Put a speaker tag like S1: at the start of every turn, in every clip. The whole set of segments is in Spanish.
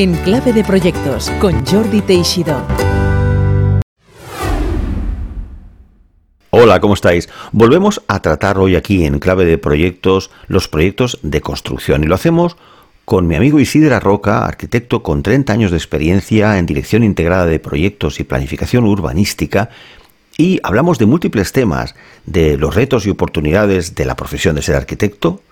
S1: En Clave de Proyectos con Jordi Teixidó.
S2: Hola, ¿cómo estáis? Volvemos a tratar hoy aquí en Clave de Proyectos los proyectos de construcción y lo hacemos con mi amigo Isidra Roca, arquitecto con 30 años de experiencia en dirección integrada de proyectos y planificación urbanística, y hablamos de múltiples temas, de los retos y oportunidades de la profesión de ser arquitecto,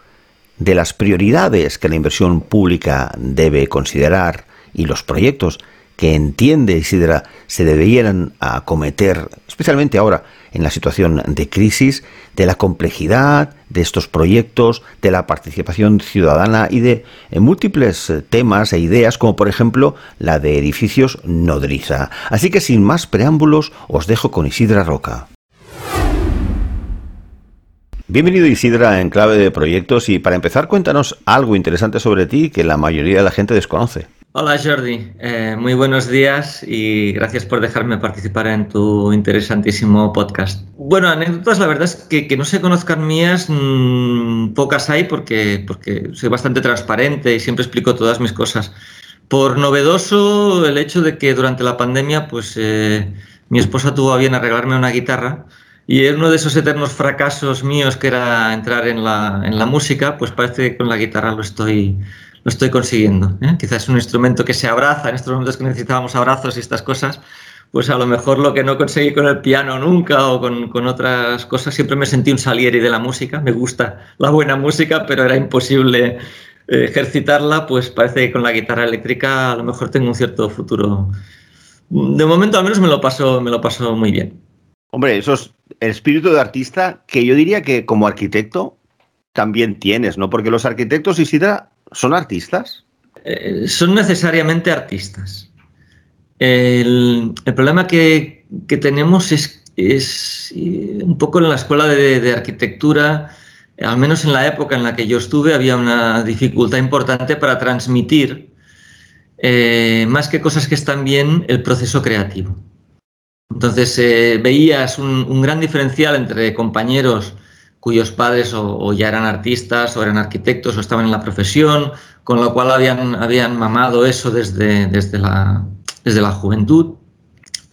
S2: de las prioridades que la inversión pública debe considerar y los proyectos que entiende Isidra se deberían acometer, especialmente ahora en la situación de crisis, de la complejidad de estos proyectos, de la participación ciudadana y de múltiples temas e ideas, como por ejemplo la de edificios nodriza. Así que sin más preámbulos, os dejo con Isidra Roca. Bienvenido Isidra en clave de proyectos y para empezar cuéntanos algo interesante sobre ti que la mayoría de la gente desconoce.
S3: Hola Jordi, eh, muy buenos días y gracias por dejarme participar en tu interesantísimo podcast. Bueno, anécdotas la verdad es que, que no se conozcan mías, mmm, pocas hay porque, porque soy bastante transparente y siempre explico todas mis cosas. Por novedoso el hecho de que durante la pandemia pues eh, mi esposa tuvo a bien arreglarme una guitarra y en uno de esos eternos fracasos míos que era entrar en la, en la música, pues parece que con la guitarra lo estoy, lo estoy consiguiendo. ¿eh? Quizás es un instrumento que se abraza en estos momentos que necesitábamos abrazos y estas cosas, pues a lo mejor lo que no conseguí con el piano nunca o con, con, otras cosas, siempre me sentí un salieri de la música, me gusta la buena música, pero era imposible eh, ejercitarla, pues parece que con la guitarra eléctrica a lo mejor tengo un cierto futuro. De momento al menos me lo paso, me lo paso muy bien.
S2: Hombre, eso es el espíritu de artista que yo diría que como arquitecto también tienes, ¿no? Porque los arquitectos, Isidra, son artistas.
S3: Eh, son necesariamente artistas. El, problema que, que, tenemos es, es un poco en la escuela de, de, arquitectura, al menos en la época en la que yo estuve, había una dificultad importante para transmitir, eh, más que cosas que están bien, el proceso creativo. Entonces eh, veías un, un, gran diferencial entre compañeros cuyos padres o, o, ya eran artistas o eran arquitectos o estaban en la profesión, con lo cual habían, habían mamado eso desde, desde, la, desde la juventud.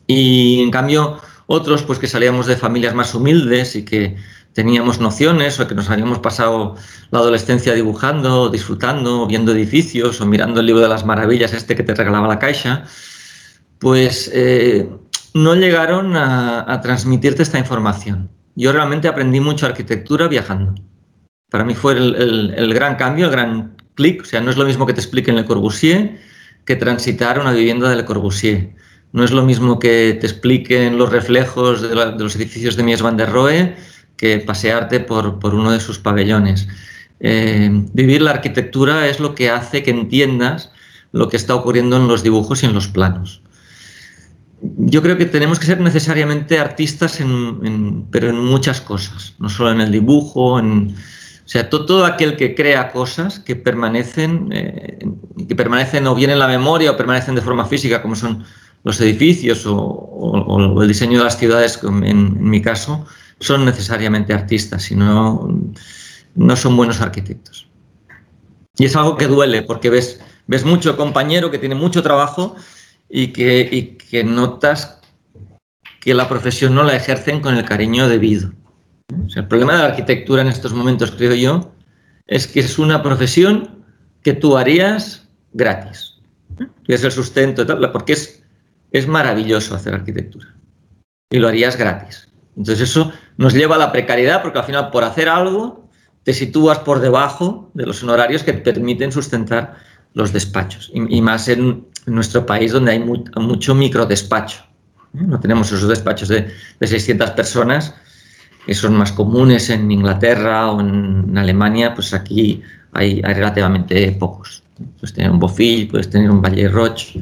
S3: Y en cambio otros pues que salíamos de familias más humildes y que teníamos nociones o que nos habíamos pasado la adolescencia dibujando, disfrutando, viendo edificios o mirando el libro de las maravillas este que te regalaba la caixa, pues eh, no llegaron a, transmitirte esta información. Yo realmente aprendí mucho arquitectura viajando. Para mí fue el, gran cambio, el gran clic. O sea, no es lo mismo que te expliquen Le Corbusier que transitar una vivienda de Le Corbusier. No es lo mismo que te expliquen los reflejos de, los edificios de Mies van der Rohe que pasearte por, por uno de sus pabellones. Eh, vivir la arquitectura es lo que hace que entiendas lo que está ocurriendo en los dibujos y en los planos yo creo que tenemos que ser necesariamente artistas, en, en, pero en muchas cosas, no solo en el dibujo, en, o sea, todo, todo, aquel que crea cosas que permanecen, eh, que permanecen o bien en la memoria o permanecen de forma física, como son los edificios o, o, o el diseño de las ciudades, en, en, mi caso, son necesariamente artistas, si no, no son buenos arquitectos. Y es algo que duele, porque ves, ves mucho compañero que tiene mucho trabajo y que, y que notas que la profesión no la ejercen con el cariño debido. O sea, el problema de la arquitectura en estos momentos, creo yo, es que es una profesión que tú harías gratis. Y es el sustento, tal, porque es, es maravilloso hacer arquitectura. Y lo harías gratis. Entonces eso nos lleva a la precariedad, porque al final por hacer algo te sitúas por debajo de los honorarios que te permiten sustentar los despachos. Y, más en, nuestro país donde hay mu mucho microdespacho. No tenemos esos despachos de, de 600 personas que son más comunes en Inglaterra o en Alemania, pues aquí hay, relativamente pocos. Puedes tener un Bofill, puedes tener un Valle Roche,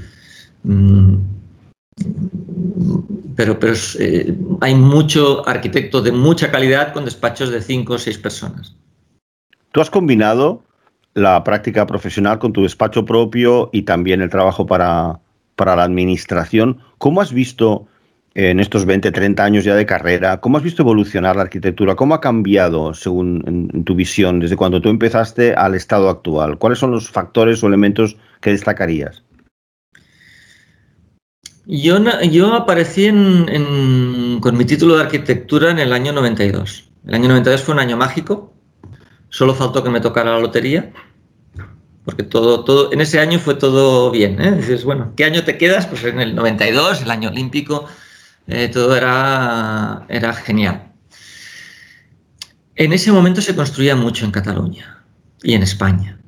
S3: mmm, pero, pero eh, hay mucho arquitecto de mucha calidad con despachos de 5 o 6 personas.
S2: Tú has combinado la práctica profesional con tu despacho propio y también el trabajo para, para la administración. ¿Cómo has visto en estos 20, 30 años ya de carrera, cómo has visto evolucionar la arquitectura? ¿Cómo ha cambiado según en, en tu visión desde cuando tú empezaste al estado actual? ¿Cuáles son los factores o elementos que destacarías?
S3: Yo, yo aparecí con mi título de arquitectura en el año 92. El año 92 fue un año mágico. Solo faltó que me tocara la lotería. Porque todo, todo, en ese año fue todo bien. ¿eh? Dices, bueno, ¿qué año te quedas? Pues en el 92, el año olímpico, eh, todo era, era genial. En ese momento se construía mucho en Cataluña y en España.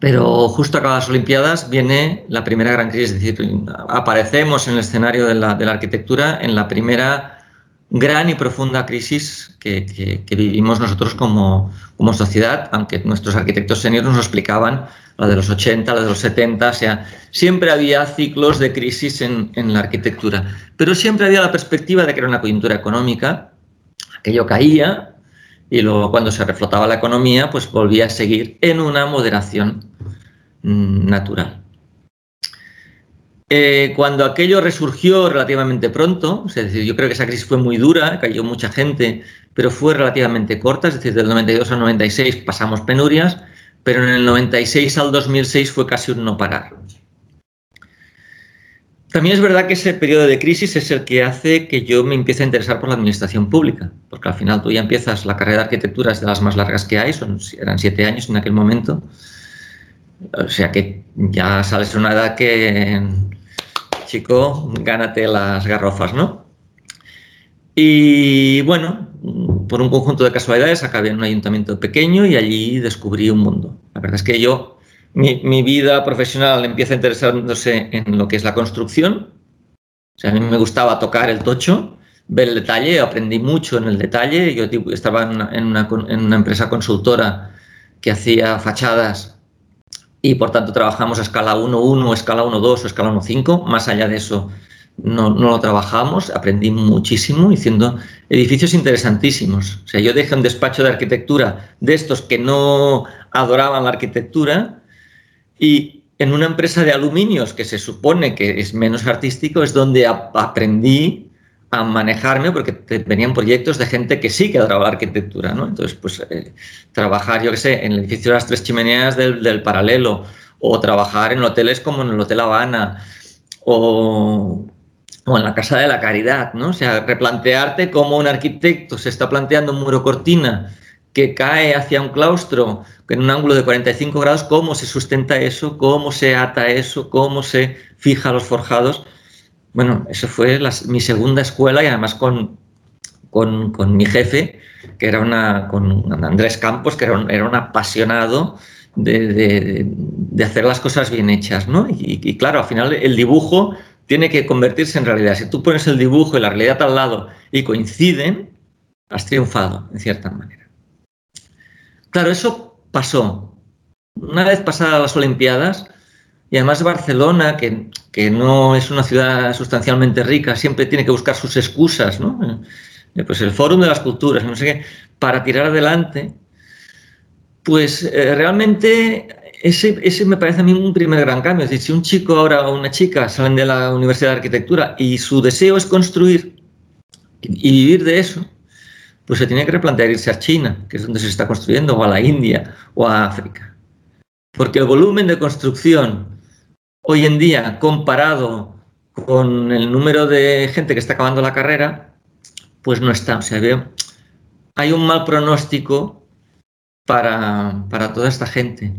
S3: Pero justo acabadas las Olimpiadas viene la primera gran crisis, es decir, aparecemos en el escenario de la, arquitectura en la primera gran y profunda crisis que, vivimos nosotros como, sociedad, aunque nuestros arquitectos seniors nos explicaban la de los 80, la de los 70, o sea, siempre había ciclos de crisis en, en la arquitectura, pero siempre había la perspectiva de que era una coyuntura económica, aquello caía, y luego cuando se reflotaba la economía, pues volvía a seguir en una moderación mm, natural. Eh, cuando aquello resurgió relativamente pronto, es decir, yo creo que esa crisis fue muy dura, cayó mucha gente, pero fue relativamente corta, es decir, del 92 al 96 pasamos penurias, pero en el 96 al 2006 fue casi un no parar. También es verdad que ese periodo de crisis es el que hace que yo me empiece a interesar por la administración pública, porque al final tú ya empiezas, la carrera de arquitectura es de las más largas que hay, son, eran siete años en aquel momento, o sea que ya sales a una edad que, chico, gánate las garrofas, ¿no? Y bueno, por un conjunto de casualidades acabé en un ayuntamiento pequeño y allí descubrí un mundo. La verdad es que yo mi, vida profesional empieza interesándose en lo que es la construcción. O sea, a mí me gustaba tocar el tocho, ver el detalle, aprendí mucho en el detalle. Yo estaba en una, empresa consultora que hacía fachadas y por tanto trabajamos a escala 1.1, escala 1.2 o escala 1.5. Más allá de eso, no, no, lo trabajamos, aprendí muchísimo haciendo edificios interesantísimos. O sea, yo dejé un despacho de arquitectura de estos que no adoraban la arquitectura y en una empresa de aluminios, que se supone que es menos artístico, es donde aprendí a manejarme porque venían proyectos de gente que sí que la arquitectura, ¿no? Entonces, pues eh, trabajar, yo qué sé, en el edificio de las tres chimeneas del, paralelo, o trabajar en hoteles como en el Hotel Habana, o, o, en la Casa de la Caridad, ¿no? O sea, replantearte cómo un arquitecto se está planteando un muro cortina que cae hacia un claustro en un ángulo de 45 grados, cómo se sustenta eso, cómo se ata eso, cómo se fija los forjados. Bueno, eso fue mi segunda escuela y además con, con, mi jefe, que era una, con Andrés Campos, que era un, era un apasionado de, de, hacer las cosas bien hechas, ¿no? Y, y, claro, al final el dibujo tiene que convertirse en realidad. Si tú pones el dibujo y la realidad al lado y coinciden, has triunfado, en cierta manera. Claro, eso pasó. Una vez pasadas las Olimpiadas, y además Barcelona, que, no es una ciudad sustancialmente rica, siempre tiene que buscar sus excusas, ¿no? Eh, pues el Fórum de las Culturas, no sé qué, para tirar adelante, pues eh, realmente ese, ese, me parece a mí un primer gran cambio. Es decir, si un chico ahora o una chica salen de la Universidad de Arquitectura y su deseo es construir y vivir de eso, pues se tiene que replantear irse a China, que es donde se está construyendo, o a la India, o a África. Porque el volumen de construcción hoy en día, comparado con el número de gente que está acabando la carrera, pues no está. O sea, hay un mal pronóstico para, toda esta gente.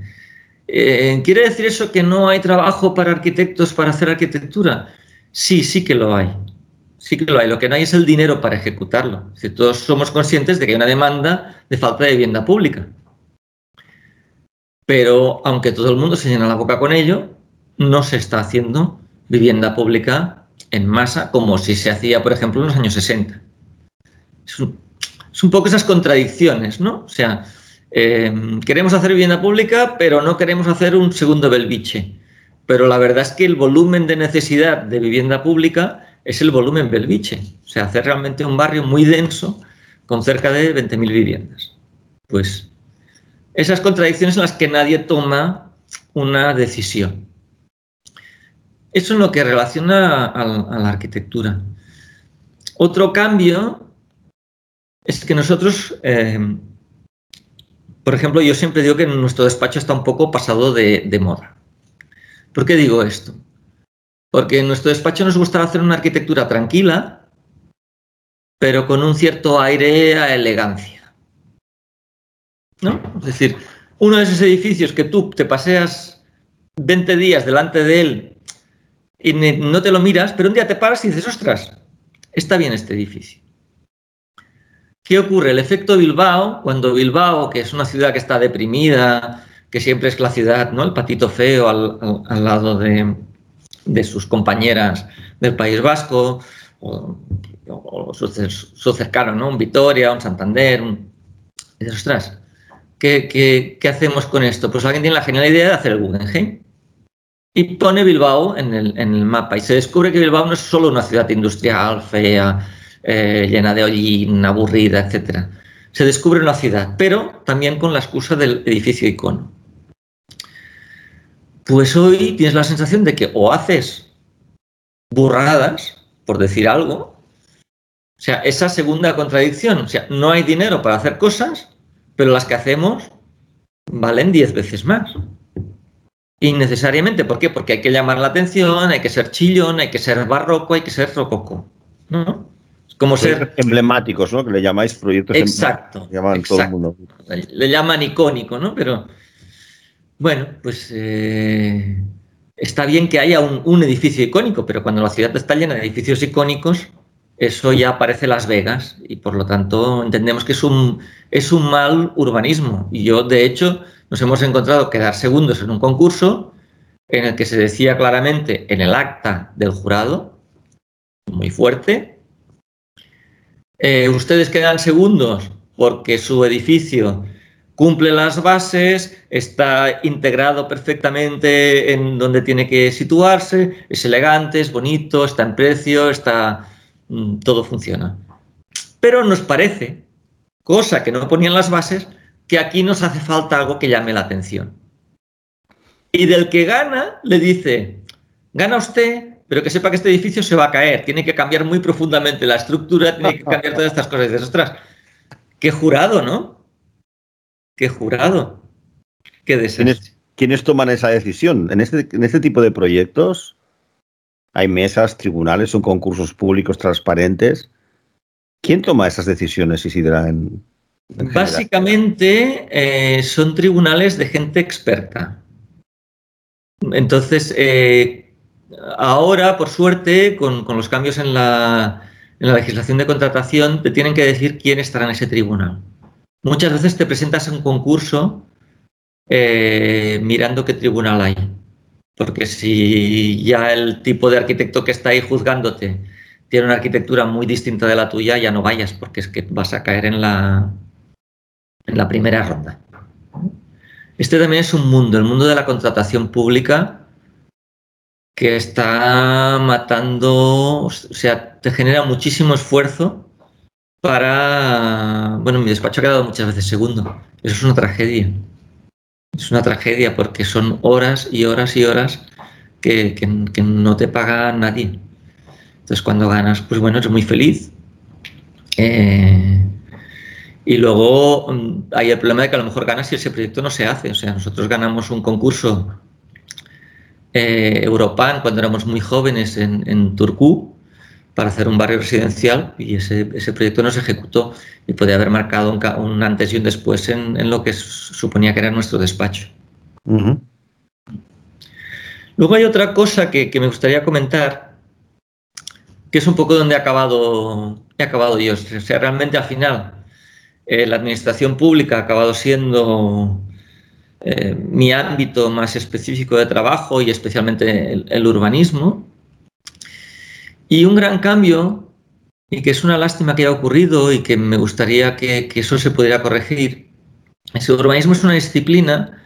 S3: Eh, ¿Quiere decir eso que no hay trabajo para arquitectos para hacer arquitectura? Sí, sí que lo hay. Sí que lo hay, lo que no hay es el dinero para ejecutarlo. Si todos somos conscientes de que hay una demanda de falta de vivienda pública. Pero aunque todo el mundo se llena la boca con ello, no se está haciendo vivienda pública en masa como si se hacía, por ejemplo, en los años 60. Es un, poco esas contradicciones, ¿no? O sea, eh, queremos hacer vivienda pública, pero no queremos hacer un segundo belviche. Pero la verdad es que el volumen de necesidad de vivienda pública es el volumen Belviche. O sea, hacer realmente un barrio muy denso con cerca de 20.000 viviendas. Pues esas contradicciones en las que nadie toma una decisión. Eso es lo que relaciona a, la arquitectura. Otro cambio es que nosotros, eh, por ejemplo, yo siempre digo que nuestro despacho está un poco pasado de moda. ¿Por qué digo esto? Porque en nuestro despacho nos gustaba hacer una arquitectura tranquila, pero con un cierto aire a elegancia. ¿No? Es decir, uno de esos edificios que tú te paseas 20 días delante de él y no te lo miras, pero un día te paras y dices, ostras, está bien este edificio. ¿Qué ocurre? El efecto Bilbao, cuando Bilbao, que es una ciudad que está deprimida, que siempre es la ciudad, ¿no? El patito feo al, lado de, sus compañeras del País Vasco, o, su, cercano, ¿no? Un Vitoria, un Santander, un... dices, ostras, ¿qué, hacemos con esto? Pues alguien tiene la genial idea de hacer el Guggenheim y pone Bilbao en el, en el mapa y se descubre que Bilbao no es solo una ciudad industrial fea, eh, llena de hollín, aburrida, etc. Se descubre una ciudad, pero también con la excusa del edificio icono. Pues hoy tienes la sensación de que o haces burradas, por decir algo, o sea, esa segunda contradicción, o sea, no hay dinero para hacer cosas, pero las que hacemos valen diez veces más. Innecesariamente, ¿por qué? Porque hay que llamar la atención, hay que ser chillón, hay que ser barroco, hay que ser rococo. ¿no?
S2: como ser emblemáticos, ¿no? Que le llamáis proyectos
S3: exacto, llaman Todo el mundo. Le llaman icónico, ¿no? Pero bueno, pues eh, está bien que haya un, edificio icónico, pero cuando la ciudad está llena de edificios icónicos, eso ya parece Las Vegas y por lo tanto entendemos que es un, es un mal urbanismo. Y yo, de hecho, nos hemos encontrado quedar segundos en un concurso en el que se decía claramente en el acta del jurado, muy fuerte, eh, ustedes quedan segundos porque su edificio cumple las bases, está integrado perfectamente en donde tiene que situarse, es elegante, es bonito, está en precio, está mm, todo funciona. Pero nos parece, cosa que no ponían las bases, que aquí nos hace falta algo que llame la atención. Y del que gana le dice, gana usted pero que sepa que este edificio se va a caer, tiene que cambiar muy profundamente la estructura, tiene que cambiar todas estas cosas. Y dices, ostras, qué jurado, ¿no? Qué jurado. Qué desastre.
S2: ¿Quiénes, toman esa decisión? En este, en este tipo de proyectos hay mesas, tribunales, son concursos públicos transparentes. ¿Quién toma esas decisiones, Isidra? En,
S3: Básicamente eh, son tribunales de gente experta. Entonces, eh, Ahora, por suerte, con, los cambios en la, legislación de contratación, te tienen que decir quién estará en ese tribunal. Muchas veces te presentas en un concurso eh, mirando qué tribunal hay. Porque si ya el tipo de arquitecto que está ahí juzgándote tiene una arquitectura muy distinta de la tuya, ya no vayas, porque es que vas a caer en la, en la primera ronda. Este también es un mundo, el mundo de la contratación pública, que está matando, o sea, te genera muchísimo esfuerzo para, bueno, mi despacho ha quedado muchas veces segundo. Eso es una tragedia. Es una tragedia porque son horas y horas y horas que, no te paga nadie. Entonces cuando ganas, pues bueno, eres muy feliz. Eh, y luego mm, hay el problema de que a lo mejor ganas y ese proyecto no se hace. O sea, nosotros ganamos un concurso eh, Europan cuando éramos muy jóvenes en, Turku para hacer un barrio residencial y ese, proyecto no se ejecutó y podía haber marcado un, antes y un después en, lo que suponía que era nuestro despacho. Luego hay otra cosa que, me gustaría comentar, que es un poco donde he acabado, he acabado yo. O sea, realmente al final eh, la administración pública ha acabado siendo eh, mi ámbito más específico de trabajo y especialmente el, urbanismo. Y un gran cambio, y que es una lástima que haya ocurrido y que me gustaría que, eso se pudiera corregir, es el urbanismo es una disciplina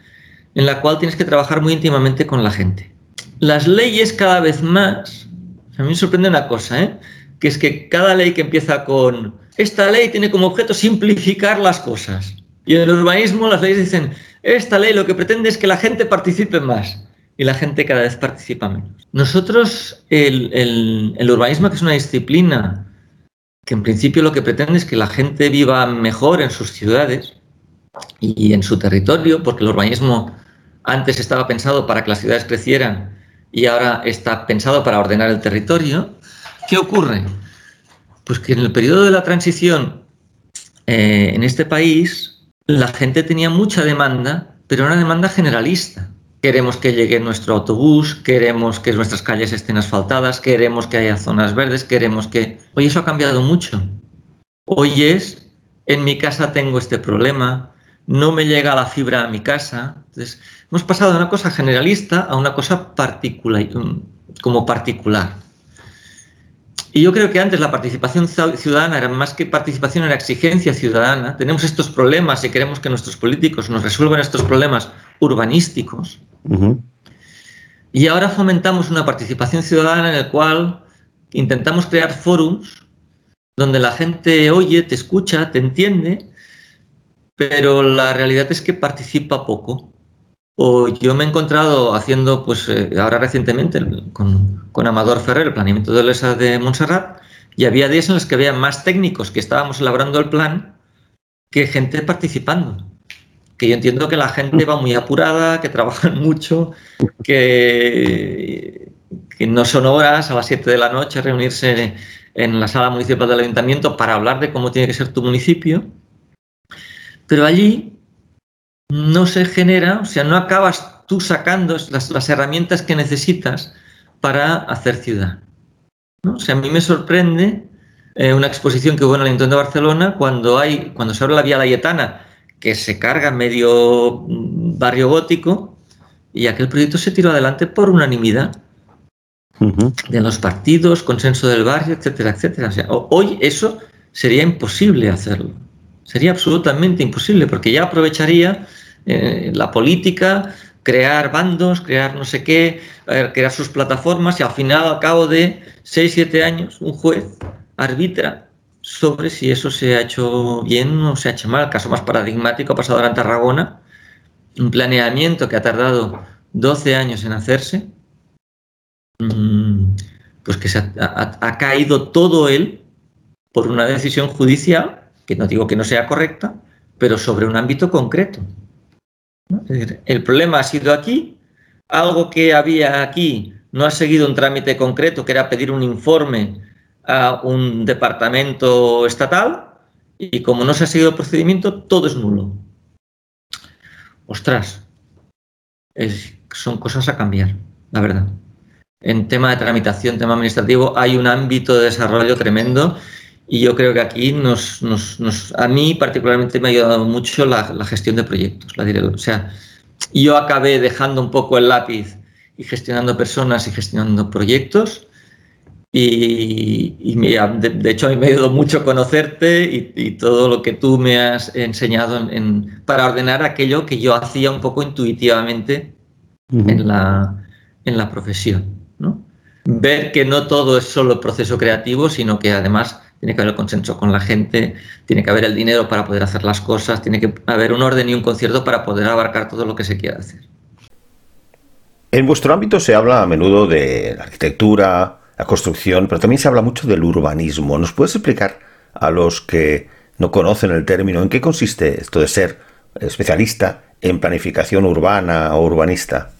S3: en la cual tienes que trabajar muy íntimamente con la gente. Las leyes cada vez más, a mí me sorprende una cosa, ¿eh? que es que cada ley que empieza con esta ley tiene como objeto simplificar las cosas. Y en el urbanismo las leyes dicen, esta ley lo que pretende es que la gente participe más y la gente cada vez participa menos. Nosotros, el, urbanismo, que es una disciplina que en principio lo que pretende es que la gente viva mejor en sus ciudades y en su territorio, porque el urbanismo antes estaba pensado para que las ciudades crecieran y ahora está pensado para ordenar el territorio. ¿Qué ocurre? Pues que en el periodo de la transición eh, en este país la gente tenía mucha demanda, pero una demanda generalista. Queremos que llegue nuestro autobús, queremos que nuestras calles estén asfaltadas, queremos que haya zonas verdes, queremos que... Hoy eso ha cambiado mucho. Hoy es, en mi casa tengo este problema, no me llega la fibra a mi casa. Entonces, hemos pasado de una cosa generalista a una cosa particular, como particular. Y yo creo que antes la participación ciudadana era más que participación, era exigencia ciudadana. Tenemos estos problemas y queremos que nuestros políticos nos resuelvan estos problemas urbanísticos. Y ahora fomentamos una participación ciudadana en el cual intentamos crear foros donde la gente oye, te escucha, te entiende, pero la realidad es que participa poco. O yo me he encontrado haciendo, pues eh, ahora recientemente, con, Amador Ferrer, el planeamiento de ESA de Montserrat, y había días en los que había más técnicos que estábamos elaborando el plan que gente participando. Que yo entiendo que la gente va muy apurada, que trabajan mucho, que, que no son horas a las 7 de la noche reunirse en la sala municipal del ayuntamiento para hablar de cómo tiene que ser tu municipio, pero allí no se genera, o sea, no acabas tú sacando las, herramientas que necesitas para hacer ciudad. O sea, a mí me sorprende eh, una exposición que hubo en el Ayuntamiento de Barcelona cuando, hay, cuando se abre la Vía Layetana, que se carga medio barrio gótico, y aquel proyecto se tiró adelante por unanimidad de los partidos, consenso del barrio, etcétera, etcétera. O sea, hoy eso sería imposible hacerlo. Sería absolutamente imposible porque ya aprovecharía eh, la política, crear bandos, crear no sé qué, crear sus plataformas y al final, al cabo de 6, 7 años, un juez arbitra sobre si eso se ha hecho bien o se ha hecho mal. El caso más paradigmático ha pasado en Tarragona, un planeamiento que ha tardado 12 años en hacerse, Mm, pues que se ha, caído todo él por una decisión judicial, que no digo que no sea correcta, pero sobre un ámbito concreto. El problema ha sido aquí, algo que había aquí no ha seguido un trámite concreto, que era pedir un informe a un departamento estatal, y como no se ha seguido el procedimiento, todo es nulo. Ostras, son cosas a cambiar, la verdad en tema de tramitación, tema administrativo, hay un ámbito de desarrollo tremendo y yo creo que aquí nos, a mí particularmente me ha ayudado mucho la, gestión de proyectos. La o sea, yo acabé dejando un poco el lápiz y gestionando personas y gestionando proyectos. Y, de, hecho a mí me ha ayudado mucho conocerte y, todo lo que tú me has enseñado en, para ordenar aquello que yo hacía un poco intuitivamente en, la, en la profesión. Ver que no todo es solo proceso creativo, sino que además tiene que haber el consenso con la gente, tiene que haber el dinero para poder hacer las cosas, tiene que haber un orden y un concierto para poder abarcar todo lo que se quiera hacer.
S2: En vuestro ámbito se habla a menudo de la arquitectura, la construcción, pero también se habla mucho del urbanismo. ¿Nos puedes explicar a los que no conocen el término en qué consiste esto de ser especialista en planificación urbana o urbanista?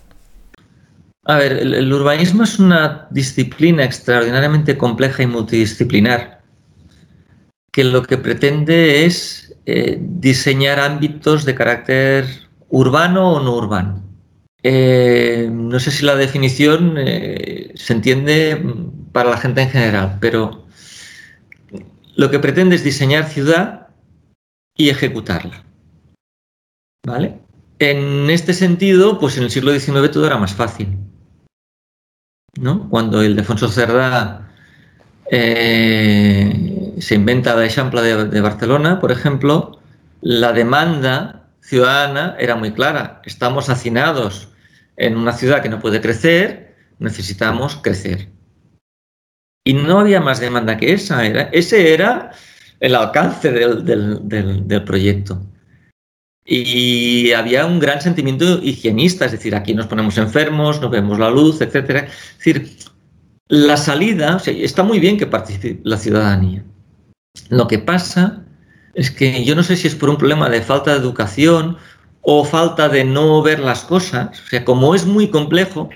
S3: A ver, el, urbanismo es una disciplina extraordinariamente compleja y multidisciplinar que lo que pretende es eh, diseñar ámbitos de carácter urbano o no urbano. Eh, no sé si la definición eh, se entiende para la gente en general, pero lo que pretende es diseñar ciudad y ejecutarla. ¿Vale? En este sentido, pues en el siglo XIX todo era más fácil. ¿no? Cuando el Defonso Cerdá se inventa la Eixample de, Barcelona, por ejemplo, la demanda ciudadana era muy clara. Estamos hacinados en una ciudad que no puede crecer, necesitamos crecer. Y no había más demanda que esa. Ese era el alcance del proyecto. Y había un gran sentimiento higienista, es decir, aquí nos ponemos enfermos, no vemos la luz, etc. Es decir, la salida, está muy bien que participe la ciudadanía. Lo que pasa es que yo no sé si es por un problema de falta de educación o falta de no ver las cosas. O sea, como es muy complejo,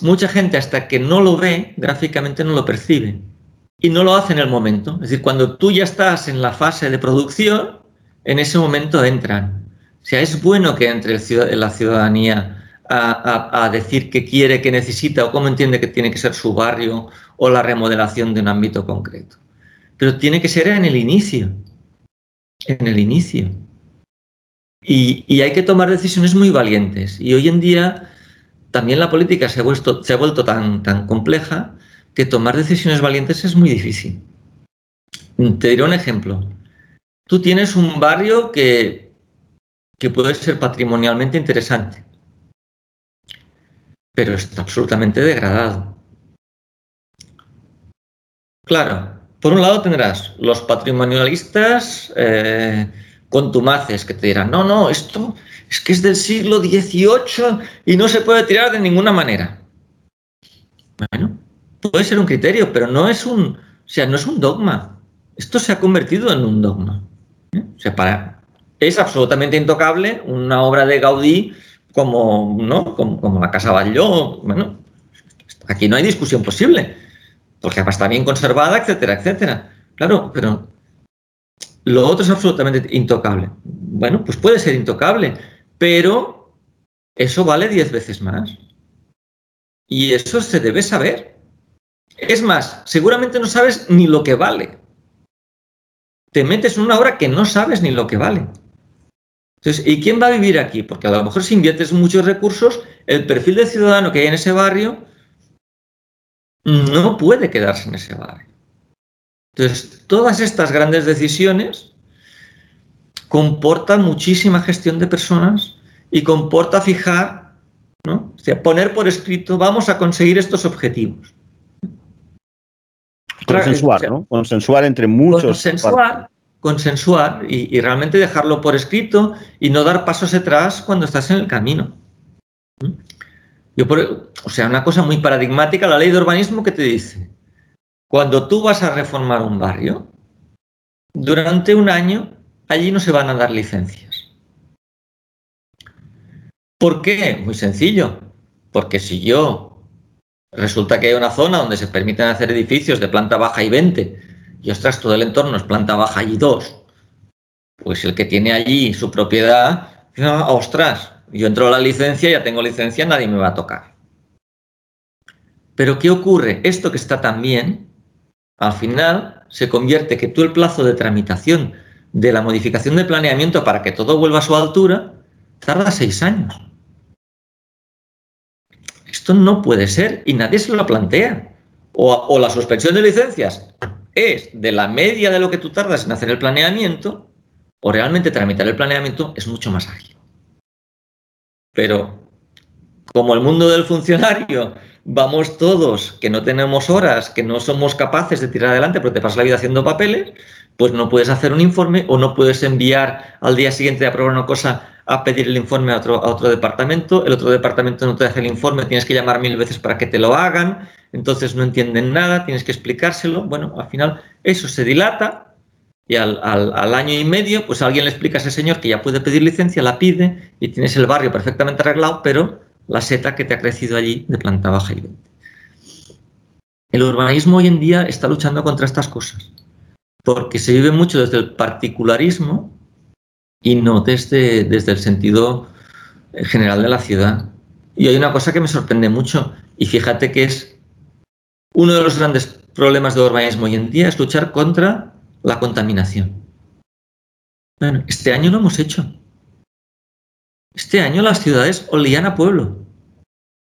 S3: mucha gente hasta que no lo ve, gráficamente no lo percibe. Y no lo hace en el momento. Es decir, cuando tú ya estás en la fase de producción, en ese momento entran. O sea, es bueno que entre la ciudadanía a, decir qué quiere, qué necesita o cómo entiende que tiene que ser su barrio o la remodelación de un ámbito concreto. Pero tiene que ser en el inicio. En el inicio. Y, hay que tomar decisiones muy valientes. Y hoy en día también la política se ha vuelto, tan, tan compleja que tomar decisiones valientes es muy difícil. Te diré un ejemplo. Tú tienes un barrio que, que puede ser patrimonialmente interesante, pero está absolutamente degradado. Claro, por un lado tendrás los patrimonialistas eh, contumaces que te dirán, no, no, esto es que es del siglo XVIII y no se puede tirar de ninguna manera. Bueno, puede ser un criterio, pero no es un, o sea, no es un dogma. Esto se ha convertido en un dogma. ¿eh? O sea, para, es absolutamente intocable una obra de Gaudí como, ¿no? como, la Casa Batlló. Bueno, aquí no hay discusión posible, porque está bien conservada, etcétera, etcétera. Claro, pero lo otro es absolutamente intocable. Bueno, pues puede ser intocable, pero eso vale diez veces más. Y eso se debe saber. Es más, seguramente no sabes ni lo que vale. Te metes en una obra que no sabes ni lo que vale. Entonces, ¿y quién va a vivir aquí? Porque a lo mejor si inviertes muchos recursos, el perfil de ciudadano que hay en ese barrio no puede quedarse en ese barrio. Entonces, todas estas grandes decisiones comportan muchísima gestión de personas y comporta fijar, ¿no? O sea, poner por escrito, vamos a conseguir estos objetivos.
S2: Consensuar, ¿no? Consensuar entre muchos.
S3: Consensuar, consensuar y, realmente dejarlo por escrito y no dar pasos atrás cuando estás en el camino. Yo o sea, una cosa muy paradigmática, la ley de urbanismo que te dice, cuando tú vas a reformar un barrio, durante un año allí no se van a dar licencias. ¿Por qué? Muy sencillo. Porque si yo resulta que hay una zona donde se permiten hacer edificios de planta baja y 20 y ostras, todo el entorno es planta baja y dos, pues el que tiene allí su propiedad, ostras, yo entro a la licencia, ya tengo licencia, nadie me va a tocar. Pero ¿qué ocurre? Esto que está tan bien, al final se convierte que tú el plazo de tramitación de la modificación de planeamiento para que todo vuelva a su altura tarda seis años. Esto no puede ser y nadie se lo plantea. O, o la suspensión de licencias es de la media de lo que tú tardas en hacer el planeamiento, o realmente tramitar el planeamiento es mucho más ágil. Pero como el mundo del funcionario, vamos todos que no tenemos horas, que no somos capaces de tirar adelante porque te pasas la vida haciendo papeles, pues no puedes hacer un informe o no puedes enviar al día siguiente de aprobar una cosa a pedir el informe a otro, a otro departamento, el otro departamento no te hace el informe, tienes que llamar mil veces para que te lo hagan, entonces no entienden nada, tienes que explicárselo. Bueno, al final eso se dilata y al, año y medio, pues alguien le explica a ese señor que ya puede pedir licencia, la pide y tienes el barrio perfectamente arreglado, pero la seta que te ha crecido allí de planta baja y 20. El urbanismo hoy en día está luchando contra estas cosas, porque se vive mucho desde el particularismo y no desde, desde el sentido general de la ciudad. Y hay una cosa que me sorprende mucho, y fíjate que es uno de los grandes problemas de urbanismo hoy en día es luchar contra la contaminación. Bueno, este año lo hemos hecho. Este año las ciudades olían a pueblo.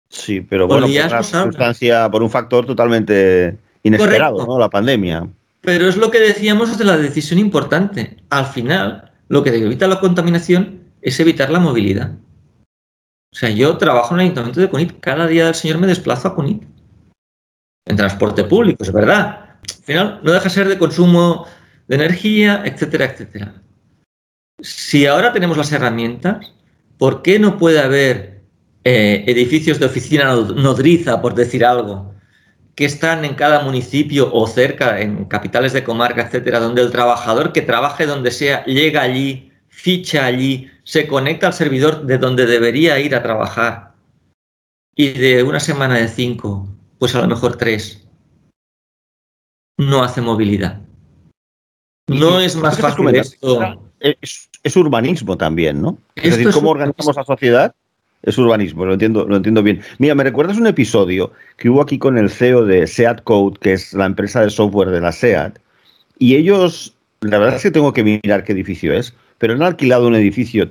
S2: Sí, pero bueno, por, por un factor totalmente inesperado, ¿no? La pandemia.
S3: Pero es lo que decíamos de la decisión importante. Al final, lo que evita la contaminación es evitar la movilidad. O sea, yo trabajo en el Ayuntamiento de Cunit, cada día del Señor me desplazo a Cunit. En transporte público, es verdad. Al final, no deja de ser de consumo de energía, etcétera, etcétera. Si ahora tenemos las herramientas, ¿por qué no puede haber eh, edificios de oficina nodriza, por decir algo, que están en cada municipio o cerca, en capitales de comarca, etcétera, donde el trabajador que trabaje donde sea llega allí, ficha allí, se conecta al servidor de donde debería ir a trabajar y de una semana de cinco, pues a lo mejor tres, no hace movilidad. No es más fácil esto.
S2: Es, urbanismo también, ¿no? Es decir, cómo organizamos la sociedad es urbanismo, lo entiendo, lo entiendo bien. Mira, me recuerdas un episodio que hubo aquí con el CEO de SEAT Code, que es la empresa de software de la SEAT, y ellos, la verdad es que tengo que mirar qué edificio es, pero han alquilado un edificio,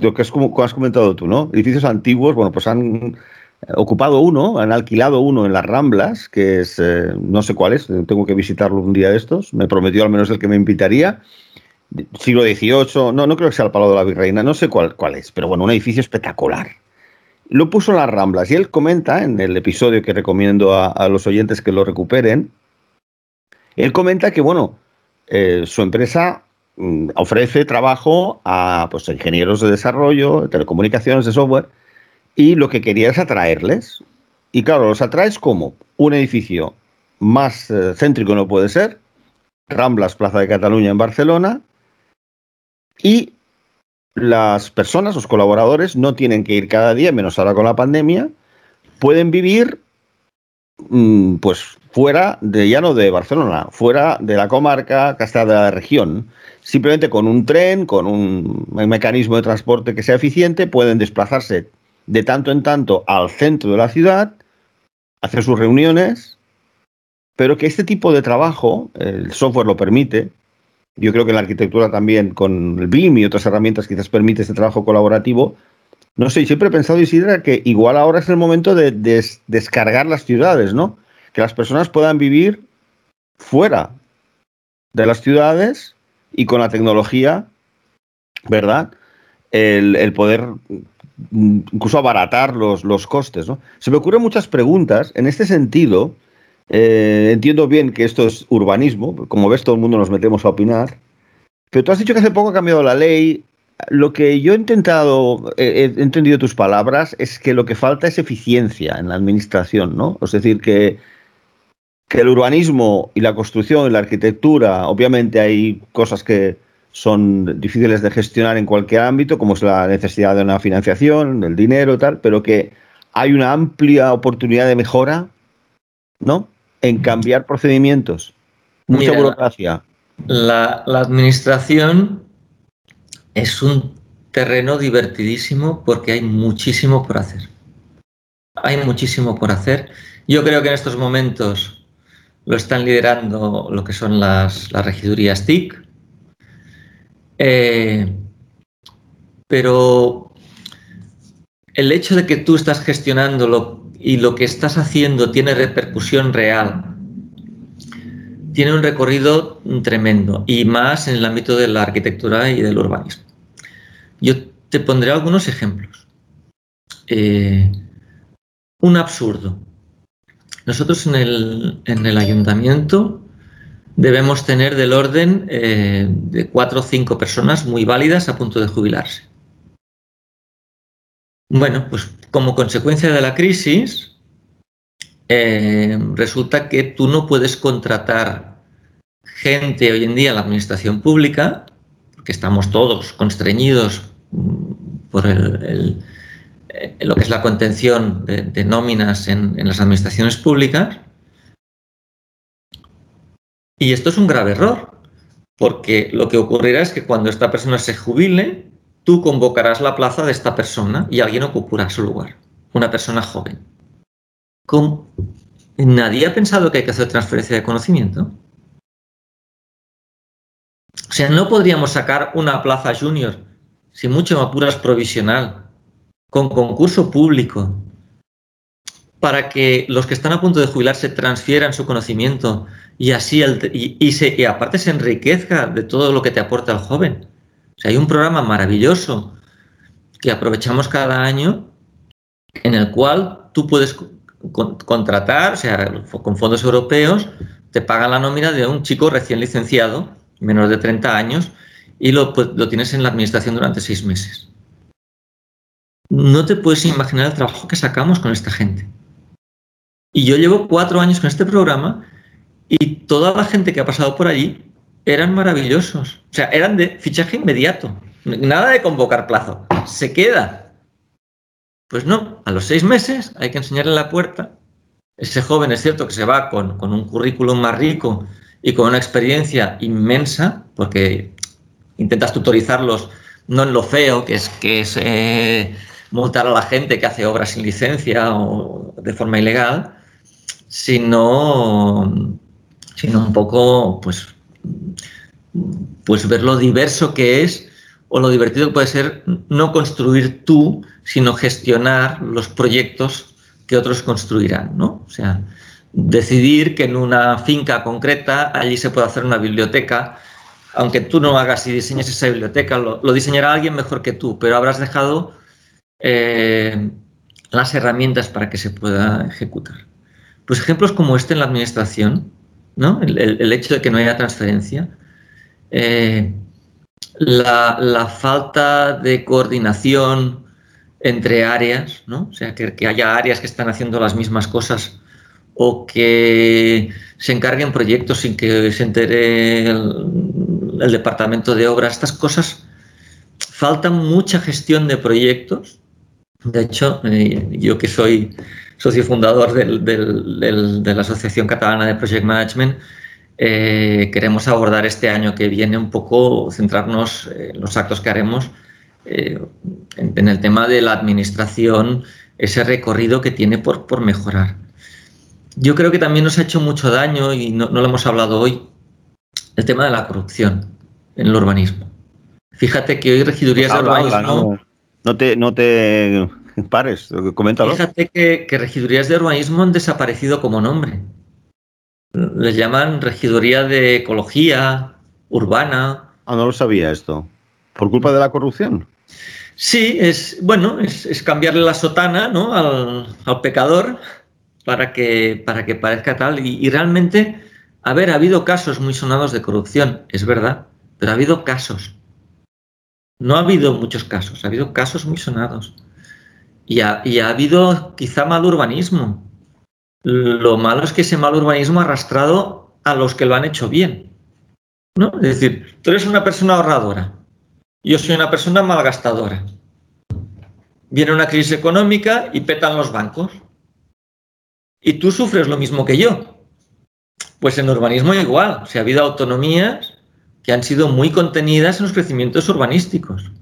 S2: lo que es como has comentado tú, ¿no? Edificios antiguos, bueno, pues han ocupado uno, han alquilado uno en las Ramblas, que es, eh, no sé cuál es, tengo que visitarlo un día de estos, me prometió al menos el que me invitaría, siglo XVIII, no, no creo que sea el Palau de la Virreina, no sé cuál, cuál es, pero bueno, un edificio espectacular. Lo puso en las Ramblas y él comenta en el episodio que recomiendo a, los oyentes que lo recuperen, él comenta que, bueno, eh, su empresa mm, ofrece trabajo a pues, ingenieros de desarrollo, de telecomunicaciones, de software, y lo que quería es atraerles. Y claro, los atraes como un edificio más eh, céntrico no puede ser, Ramblas, Plaza de Cataluña en Barcelona, y las personas, los colaboradores, no tienen que ir cada día, menos ahora con la pandemia, pueden vivir mm, pues fuera de ya no de Barcelona, fuera de la comarca, hasta de la región. Simplemente con un tren, con un mecanismo de transporte que sea eficiente, pueden desplazarse de tanto en tanto al centro de la ciudad, hacer sus reuniones, pero que este tipo de trabajo, el software lo permite, yo creo que en la arquitectura también, con el BIM y otras herramientas, quizás permite este trabajo colaborativo. No sé, siempre he pensado, Isidra, que igual ahora es el momento de, descargar las ciudades, ¿no? Que las personas puedan vivir fuera de las ciudades y con la tecnología, ¿verdad? El, poder incluso abaratar los, los costes, ¿no? Se me ocurren muchas preguntas en este sentido eh, entiendo bien que esto es urbanismo, como ves todo el mundo nos metemos a opinar, pero tú has dicho que hace poco ha cambiado la ley. Lo que yo he intentado, he entendido tus palabras, es que lo que falta es eficiencia en la administración, ¿no? Es decir, que, que el urbanismo y la construcción y la arquitectura, obviamente hay cosas que son difíciles de gestionar en cualquier ámbito, como es la necesidad de una financiación, del dinero tal, pero que hay una amplia oportunidad de mejora, ¿no? en cambiar procedimientos. Mucha burocracia.
S3: La, administración es un terreno divertidísimo porque hay muchísimo por hacer. Hay muchísimo por hacer. Yo creo que en estos momentos lo están liderando lo que son las, regidurías TIC. Eh, pero el hecho de que tú estás gestionándolo y lo que estás haciendo tiene repercusión real, tiene un recorrido tremendo y más en el ámbito de la arquitectura y del urbanismo. Yo te pondré algunos ejemplos. Eh, un absurdo. Nosotros en el, ayuntamiento debemos tener del orden eh, de cuatro o cinco personas muy válidas a punto de jubilarse. Bueno, pues como consecuencia de la crisis, eh, resulta que tú no puedes contratar gente hoy en día en la administración pública, porque estamos todos constreñidos mm, por eh, lo que es la contención de, nóminas en, en las administraciones públicas. Y esto es un grave error, porque lo que ocurrirá es que cuando esta persona se jubile, tú convocarás la plaza de esta persona y alguien ocupará su lugar, una persona joven. ¿Nadie ha pensado que hay que hacer transferencia de conocimiento? O sea, no podríamos sacar una plaza junior, si mucho me apuras provisional, con concurso público, para que los que están a punto de jubilarse transfieran su conocimiento y así y, aparte se enriquezca de todo lo que te aporta el joven hay un programa maravilloso que aprovechamos cada año en el cual tú puedes contratar, o sea, con fondos europeos, te pagan la nómina de un chico recién licenciado, menos de 30 años, y lo, pues, lo tienes en la administración durante seis meses. No te puedes imaginar el trabajo que sacamos con esta gente. Y yo llevo cuatro años con este programa y toda la gente que ha pasado por allí eran maravillosos. O sea, eran de fichaje inmediato. Nada de convocar plazo. Se queda. Pues no, a los seis meses hay que enseñarle la puerta. Ese joven es cierto que se va con, con un currículum más rico y con una experiencia inmensa, porque intentas tutorizarlos no en lo feo, que es, que es eh, multar a la gente que hace obras sin licencia o de forma ilegal, sino, sino un poco pues, pues ver lo diverso que es o lo divertido que puede ser no construir tú, sino gestionar los proyectos que otros construirán, ¿no? O sea, decidir que en una finca concreta allí se puede hacer una biblioteca, aunque tú no hagas y diseñes esa biblioteca, lo, diseñará alguien mejor que tú, pero habrás dejado eh, las herramientas para que se pueda ejecutar. Pues ejemplos como este en la administración, ¿no? el, hecho de que no haya transferencia, eh, la, falta de coordinación entre áreas, ¿no? o sea, que, que haya áreas que están haciendo las mismas cosas o que se encarguen proyectos sin que se entere el, departamento de obras. Estas cosas, falta mucha gestión de proyectos. De hecho, eh, yo que soy socio fundador de la Asociación Catalana de Project Management, eh, queremos abordar este año que viene un poco, centrarnos en los actos que haremos eh, en, el tema de la administración, ese recorrido que tiene por, por mejorar. Yo creo que también nos ha hecho mucho daño, y no, lo hemos hablado hoy, el tema de la corrupción en el urbanismo. Fíjate que hoy regidurías de urbanismo.
S2: no, te, no te pares, coméntalo.
S3: Fíjate que, regidurías de urbanismo han desaparecido como nombre. Les llaman regiduría de ecología, urbana.
S2: Ah, no lo sabía esto. ¿Por culpa de la corrupción?
S3: Sí, es bueno, es, cambiarle la sotana ¿no? al, al pecador para que, para que parezca tal. Y, realmente, a ver, ha habido casos muy sonados de corrupción, es verdad, pero ha habido casos. No ha habido muchos casos, ha habido casos muy sonados. Y ha, habido quizá mal urbanismo. Lo malo es que ese mal urbanismo ha arrastrado a los que lo han hecho bien. ¿no? Es decir, tú eres una persona ahorradora, yo soy una persona malgastadora. Viene una crisis económica y petan los bancos y tú sufres lo mismo que yo. Pues en urbanismo igual, o ha habido autonomías que han sido muy contenidas en los crecimientos urbanísticos.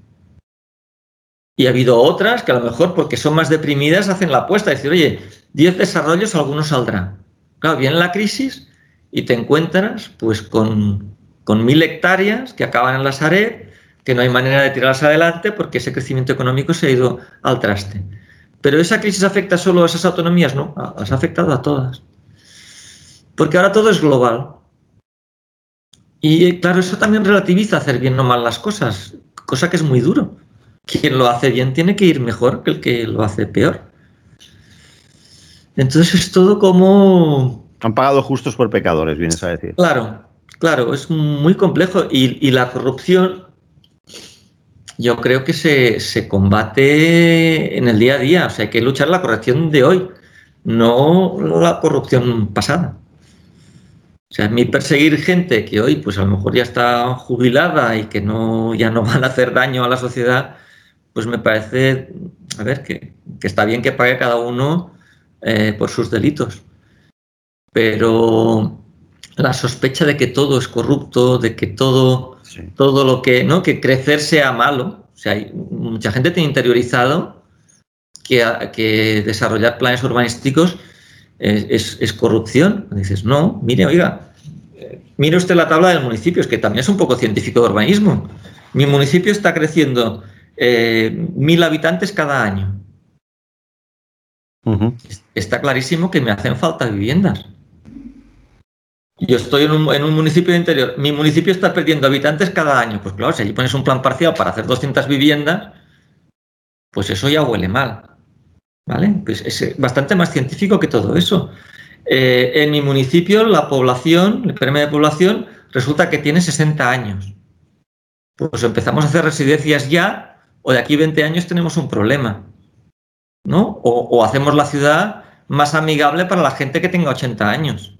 S3: Y ha habido otras que a lo mejor porque son más deprimidas hacen la apuesta, de decir, oye, 10 desarrollos, algunos saldrán. Claro, viene la crisis y te encuentras pues con, con mil hectáreas que acaban en la Sareb, que no hay manera de tirarlas adelante porque ese crecimiento económico se ha ido al traste. Pero esa crisis afecta solo a esas autonomías, no, las ha afectado a todas. Porque ahora todo es global. Y claro, eso también relativiza hacer bien o mal las cosas, cosa que es muy duro. Quien lo hace bien tiene que ir mejor que el que lo hace peor. Entonces es todo como...
S2: Han pagado justos por pecadores, vienes a decir.
S3: Claro, claro, es muy complejo. Y, y la corrupción yo creo que se, combate en el día a día. O sea, hay que luchar la corrección de hoy, no la corrupción pasada. O sea, a mí perseguir gente que hoy, pues a lo mejor ya está jubilada y que no, ya no van a hacer daño a la sociedad, pues me parece, a ver, que, está bien que pague cada uno eh, por sus delitos. Pero la sospecha de que todo es corrupto, de que todo todo lo que, ¿no? Que crecer sea malo. O sea, hay, mucha gente tiene interiorizado que, que desarrollar planes urbanísticos es, corrupción. Dices, no, mire, oiga, mire usted la tabla del municipio, es que también es un poco científico de urbanismo. Mi municipio está creciendo eh, mil habitantes cada año. Está clarísimo que me hacen falta viviendas. Yo estoy en un, municipio de interior. Mi municipio está perdiendo habitantes cada año. Pues claro, si allí pones un plan parcial para hacer 200 viviendas, pues eso ya huele mal. ¿Vale? Pues es bastante más científico que todo eso. Eh, en mi municipio, la población, el premio de población, resulta que tiene 60 años. Pues empezamos a hacer residencias ya, o de aquí 20 años tenemos un problema. ¿No? O, o hacemos la ciudad más amigable para la gente que tenga 80 años.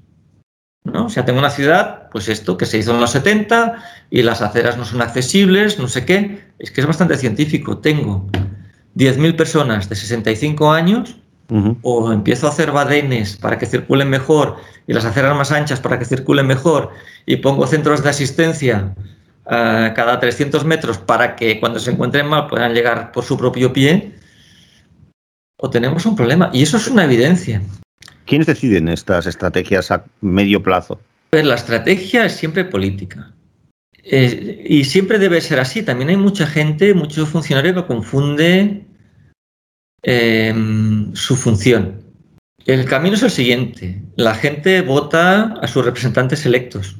S3: ¿no? O sea, tengo una ciudad, pues esto, que se hizo en los 70 y las aceras no son accesibles, no sé qué. Es que es bastante científico. Tengo 10.000 personas de 65 años, o empiezo a hacer badenes para que circulen mejor y las aceras más anchas para que circulen mejor, y pongo centros de asistencia eh, cada 300 metros para que cuando se encuentren mal puedan llegar por su propio pie, o tenemos un problema. Y eso es una evidencia.
S2: ¿Quiénes deciden estas estrategias a medio plazo?
S3: la estrategia es siempre política. Eh, y siempre debe ser así. También hay mucha gente, muchos funcionarios que confunde em, su función. El camino es el siguiente. La gente vota a sus representantes electos.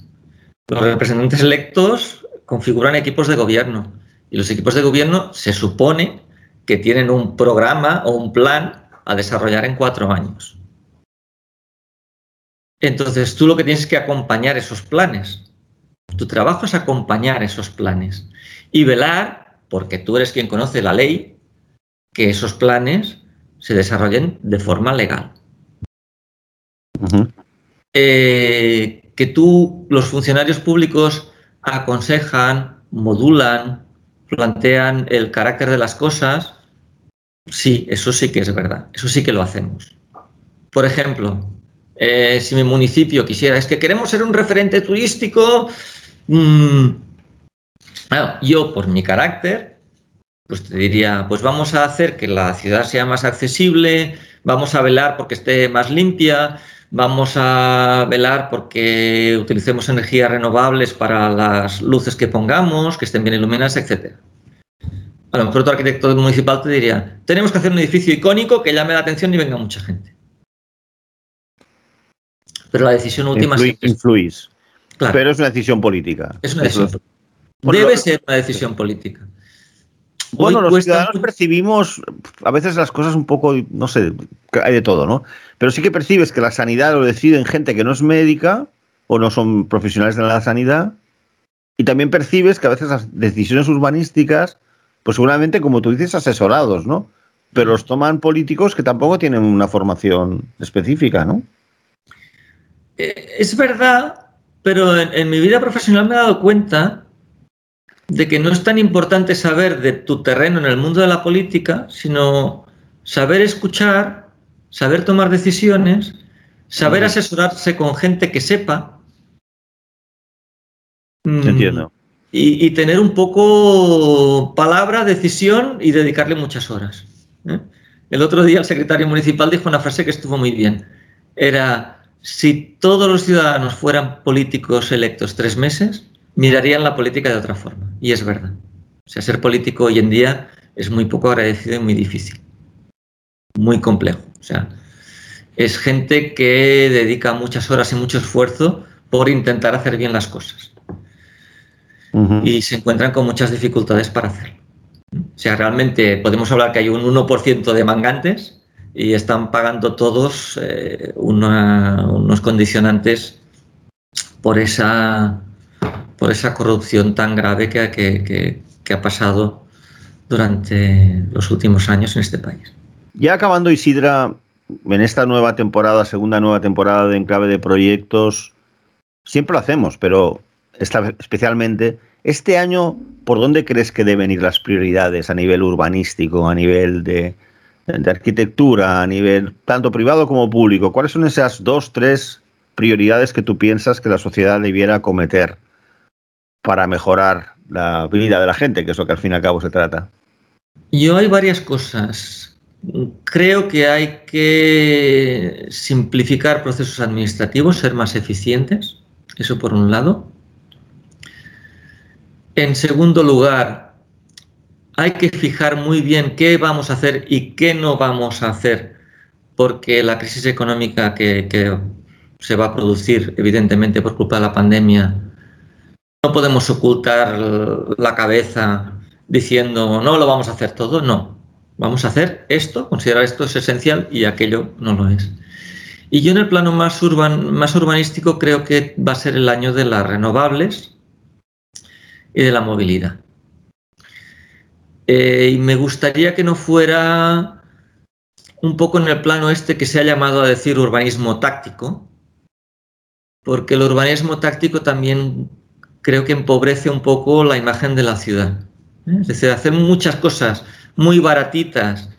S3: Los representantes electos configuran equipos de gobierno. Y los equipos de gobierno se supone que tienen un programa o un plan a desarrollar en cuatro años. Entonces tú lo que tienes que acompañar esos planes. Tu trabajo es acompañar esos planes y velar, porque tú eres quien conoce la ley, que esos planes se desarrollen de forma legal. Eh, que tú, los funcionarios públicos, aconsejan, modulan, plantean el carácter de las cosas, sí, eso sí que es verdad, eso sí que lo hacemos. Por ejemplo, eh, si mi municipio quisiera, es que queremos ser un referente turístico, mm, yo por mi carácter, pues te diría, pues vamos a hacer que la ciudad sea más accesible, vamos a velar porque esté más limpia, vamos a velar porque utilicemos energías renovables para las luces que pongamos, que estén bien iluminadas, etc. A lo mejor otro arquitecto municipal te diría, tenemos que hacer un edificio icónico que llame la atención y venga mucha gente pero la decisión última
S2: Influís. Pero es una decisión política.
S3: Es una decisión Debe ser una decisión política.
S2: Bueno, los ciudadanos percibimos a veces las cosas un poco, no sé, hay de todo, ¿no? Pero sí que percibes que la sanidad lo deciden gente que no es médica o no son profesionales de la sanidad. Y también percibes que a veces las decisiones urbanísticas, pues seguramente, como tú dices, asesorados, ¿no? Pero los toman políticos que tampoco tienen una formación específica, ¿no?
S3: Eh, es verdad, pero en, mi vida profesional me he dado cuenta de que no es tan importante saber de tu terreno en el mundo de la política, sino saber escuchar, saber tomar decisiones, saber asesorarse con gente que sepa.
S2: Mm, entiendo.
S3: Y, tener un poco palabra, decisión y dedicarle muchas horas. ¿eh? El otro día el secretario municipal dijo una frase que estuvo muy bien. Era, si todos los ciudadanos fueran políticos electos tres meses, mirarían la política de otra forma. Y es verdad. O sea, ser político hoy en día es muy poco agradecido y muy difícil. Muy complejo. O sea, es gente que dedica muchas horas y mucho esfuerzo por intentar hacer bien las cosas. Y se encuentran con muchas dificultades para hacerlo. O sea, realmente podemos hablar que hay un 1% de mangantes, y están pagando todos eh, unos condicionantes por esa, por esa corrupción tan grave que, ha pasado durante los últimos años en este país.
S2: Ya acabando Isidra, en esta nueva temporada, segunda nueva temporada de Enclave de Proyectos, siempre lo hacemos, pero esta, especialmente, este año, ¿por dónde crees que deben ir las prioridades a nivel urbanístico, a nivel de, de arquitectura a nivel tanto privado como público, ¿cuáles son esas dos, tres prioridades que tú piensas que la sociedad debiera cometer para mejorar la vida de la gente, que es lo que al fin y al cabo se trata?
S3: Yo hay varias cosas. Creo que hay que simplificar procesos administrativos, ser más eficientes, eso por un lado. En segundo lugar, hay que fijar muy bien qué vamos a hacer y qué no vamos a hacer, porque la crisis económica que, se va a producir, evidentemente, por culpa de la pandemia, no podemos ocultar la cabeza diciendo no lo vamos a hacer todo, no. Vamos a hacer esto, considerar esto es esencial y aquello no lo es. Y yo en el plano más, más urbanístico creo que va a ser el año de las renovables y de la movilidad. Eh, y me gustaría que no fuera un poco en el plano este que se ha llamado a decir urbanismo táctico, porque el urbanismo táctico también creo que empobrece un poco la imagen de la ciudad. ¿eh? Es decir, hacer muchas cosas muy baratitas,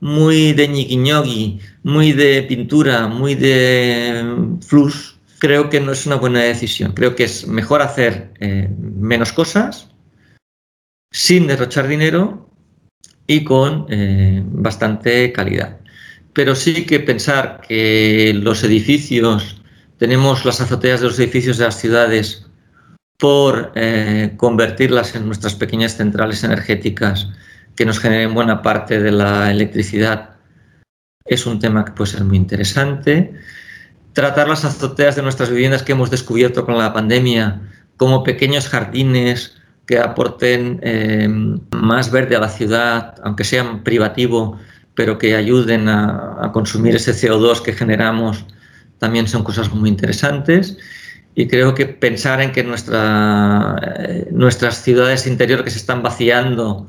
S3: muy de ñiquiñogui, muy de pintura, muy de flux, creo que no es una buena decisión. Creo que es mejor hacer eh, menos cosas sin derrochar dinero y con eh, bastante calidad. Pero sí que pensar que los edificios, tenemos las azoteas de los edificios de las ciudades por eh, convertirlas en nuestras pequeñas centrales energéticas que nos generen buena parte de la electricidad, es un tema que puede ser muy interesante. Tratar las azoteas de nuestras viviendas que hemos descubierto con la pandemia como pequeños jardines que aporten eh, más verde a la ciudad, aunque sean privativo, pero que ayuden a, consumir ese CO2 que generamos, también son cosas muy interesantes. Y creo que pensar en que nuestra, eh, nuestras ciudades interiores que se están vaciando,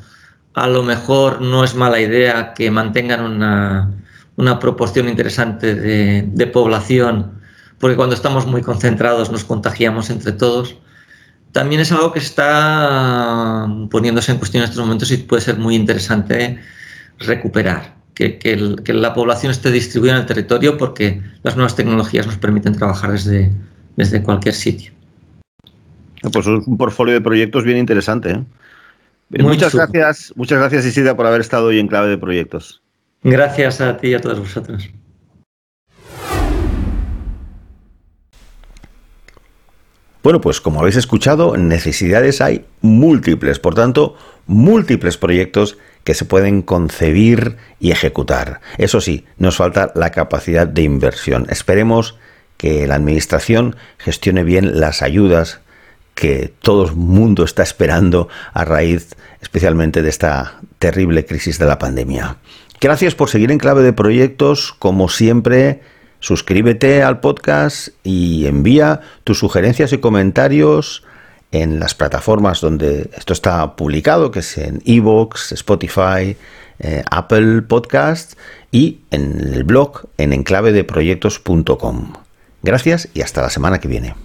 S3: a lo mejor no es mala idea que mantengan una, una proporción interesante de, de población, porque cuando estamos muy concentrados nos contagiamos entre todos también es algo que está poniéndose en cuestión en estos momentos y puede ser muy interesante recuperar. Que, la población esté distribuida en el territorio porque las nuevas tecnologías nos permiten trabajar desde, desde cualquier sitio.
S2: Pues es un portfolio de proyectos bien interesante. ¿eh? Muchas gracias, muchas gracias Isidra por haber estado hoy en clave de proyectos.
S3: Gracias a ti y a todos vosotros.
S2: Bueno, pues como habéis escuchado, necesidades hay múltiples, por tanto, múltiples proyectos que se pueden concebir y ejecutar. Eso sí, nos falta la capacidad de inversión. Esperemos que la Administración gestione bien las ayudas que todo el mundo está esperando a raíz especialmente de esta terrible crisis de la pandemia. Gracias por seguir en clave de proyectos, como siempre Suscríbete al podcast y envía tus sugerencias y comentarios en las plataformas donde esto está publicado, que es en Evox, Spotify, eh, Apple Podcast y en el blog en enclavedeproyectos.com. Gracias y hasta la semana que viene.